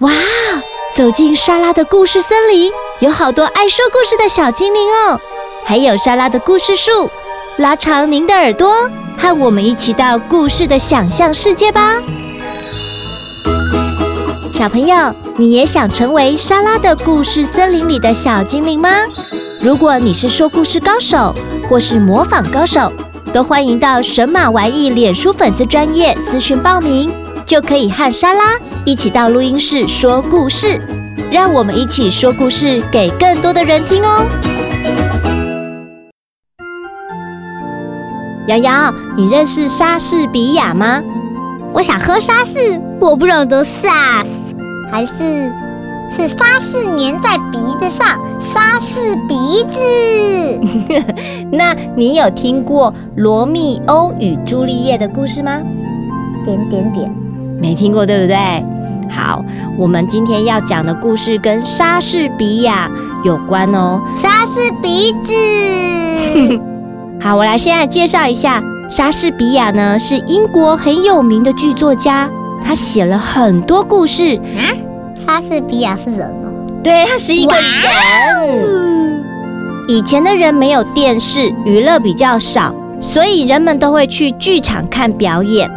哇，走进莎拉的故事森林，有好多爱说故事的小精灵哦，还有莎拉的故事树，拉长您的耳朵，和我们一起到故事的想象世界吧。小朋友，你也想成为莎拉的故事森林里的小精灵吗？如果你是说故事高手，或是模仿高手，都欢迎到神马玩意脸书粉丝专业私讯报名，就可以和莎拉。一起到录音室说故事，让我们一起说故事给更多的人听哦。瑶瑶，你认识莎士比亚吗？我想喝莎士，我不晓得莎士还是是莎士粘在鼻子上，莎士鼻子。那你有听过罗密欧与朱丽叶的故事吗？点点点，没听过，对不对？好，我们今天要讲的故事跟莎士比亚有关哦。莎士比子。好，我来现在介绍一下，莎士比亚呢是英国很有名的剧作家，他写了很多故事。啊，莎士比亚是人哦？对，他是一个人。以前的人没有电视，娱乐比较少，所以人们都会去剧场看表演。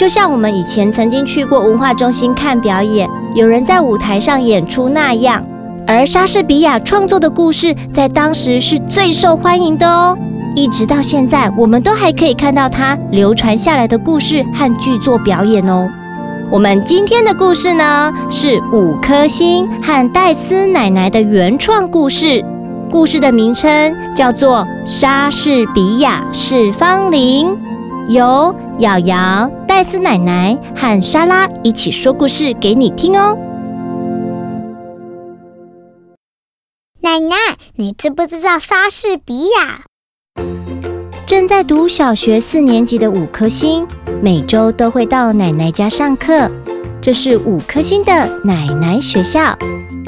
就像我们以前曾经去过文化中心看表演，有人在舞台上演出那样。而莎士比亚创作的故事在当时是最受欢迎的哦，一直到现在，我们都还可以看到他流传下来的故事和剧作表演哦。我们今天的故事呢，是五颗星和戴斯奶奶的原创故事，故事的名称叫做《莎士比亚是芳龄》。由瑶瑶、戴斯奶奶和莎拉一起说故事给你听哦。奶奶，你知不知道莎士比亚？正在读小学四年级的五颗星，每周都会到奶奶家上课。这是五颗星的奶奶学校，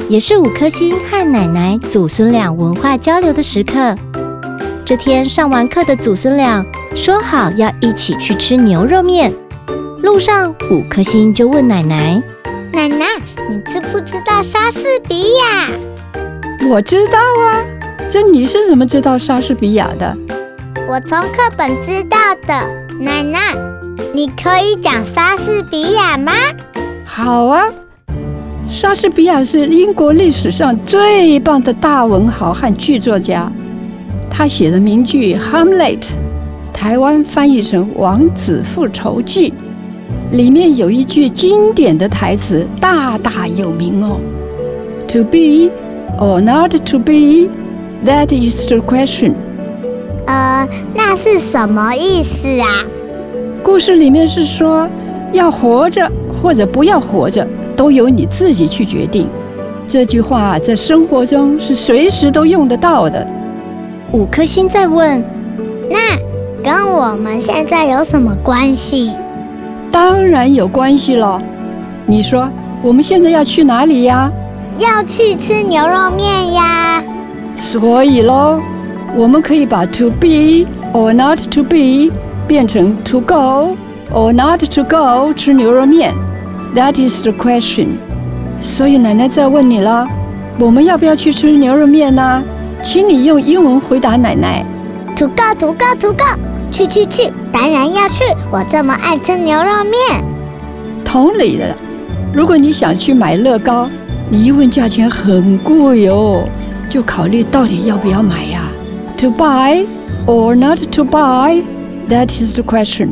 也是五颗星和奶奶祖孙俩文化交流的时刻。这天上完课的祖孙俩。说好要一起去吃牛肉面，路上五颗星就问奶奶：“奶奶，你知不知道莎士比亚？”“我知道啊，这你是怎么知道莎士比亚的？”“我从课本知道的。”“奶奶，你可以讲莎士比亚吗？”“好啊，莎士比亚是英国历史上最棒的大文豪和剧作家，他写的名剧《Hamlet》。台湾翻译成《王子复仇记》，里面有一句经典的台词，大大有名哦。To be or not to be, that is the question。呃，那是什么意思啊？故事里面是说，要活着或者不要活着，都由你自己去决定。这句话在生活中是随时都用得到的。五颗星在问，那？跟我们现在有什么关系？当然有关系了。你说我们现在要去哪里呀？要去吃牛肉面呀。所以喽，我们可以把 to be or not to be 变成 to go or not to go 吃牛肉面。That is the question。所以奶奶在问你了，我们要不要去吃牛肉面呢？请你用英文回答奶奶。To go, to go, to go。去去去，当然要去！我这么爱吃牛肉面。同理的，如果你想去买乐高，你一问价钱很贵哦，就考虑到底要不要买呀？To buy or not to buy? That is the question。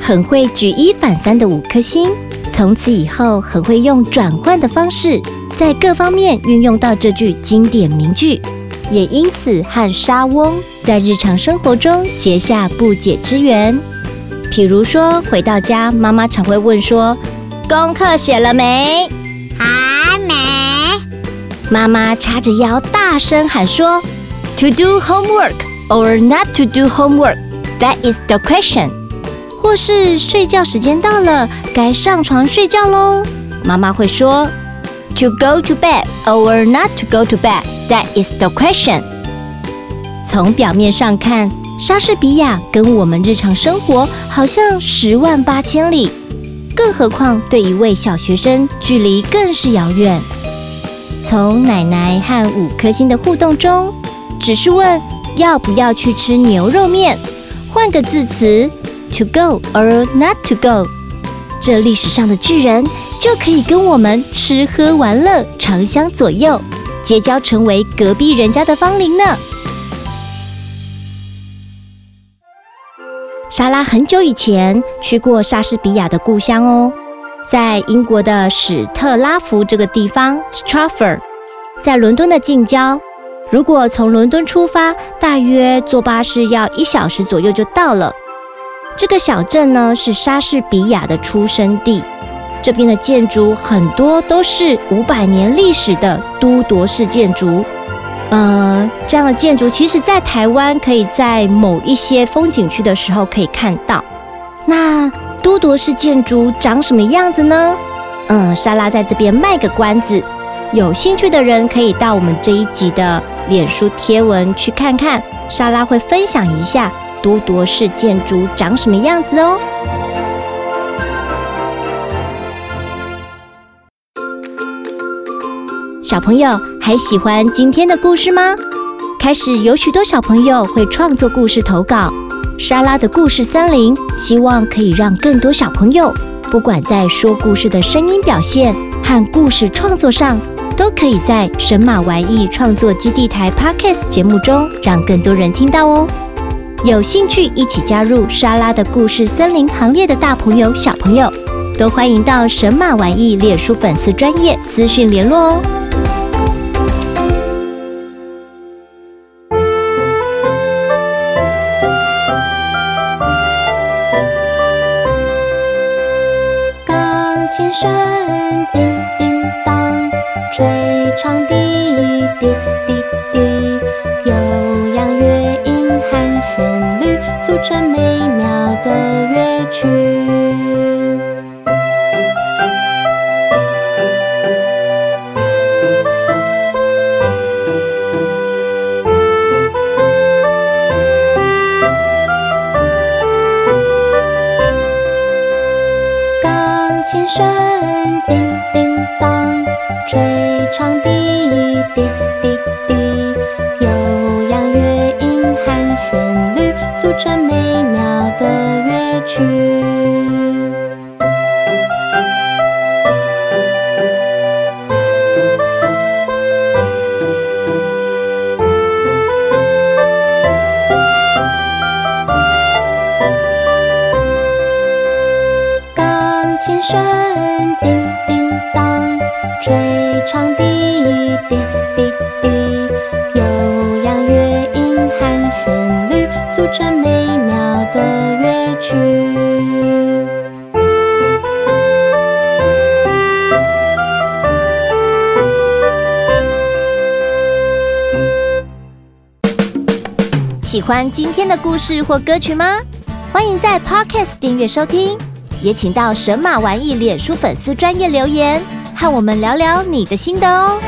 很会举一反三的五颗星，从此以后很会用转换的方式，在各方面运用到这句经典名句。也因此和沙翁在日常生活中结下不解之缘。譬如说，回到家，妈妈常会问说：“功课写了没？”“还没。”妈妈叉着腰大声喊说：“To do homework or not to do homework? That is the question。”或是睡觉时间到了，该上床睡觉喽。妈妈会说：“To go to bed or not to go to bed? That is the question。从表面上看，莎士比亚跟我们日常生活好像十万八千里，更何况对一位小学生，距离更是遥远。从奶奶和五颗星的互动中，只是问要不要去吃牛肉面，换个字词，to go or not to go，这历史上的巨人就可以跟我们吃喝玩乐，长相左右，结交成为隔壁人家的芳邻呢。莎拉很久以前去过莎士比亚的故乡哦，在英国的史特拉福这个地方 （Stratford），在伦敦的近郊。如果从伦敦出发，大约坐巴士要一小时左右就到了。这个小镇呢，是莎士比亚的出生地，这边的建筑很多都是五百年历史的都铎式建筑。呃，这样的建筑其实，在台湾可以在某一些风景区的时候可以看到。那都铎式建筑长什么样子呢？嗯，莎拉在这边卖个关子，有兴趣的人可以到我们这一集的脸书贴文去看看，莎拉会分享一下都铎式建筑长什么样子哦。小朋友还喜欢今天的故事吗？开始有许多小朋友会创作故事投稿，莎拉的故事森林希望可以让更多小朋友，不管在说故事的声音表现和故事创作上，都可以在神马玩意创作基地台 Podcast 节目中让更多人听到哦。有兴趣一起加入莎拉的故事森林行列的大朋友、小朋友，都欢迎到神马玩意脸书粉丝专业私讯联络哦。钢琴声叮叮当，吹长笛。喜欢今天的故事或歌曲吗？欢迎在 Podcast 订阅收听，也请到神马玩意脸书粉丝专业留言，和我们聊聊你的心得哦。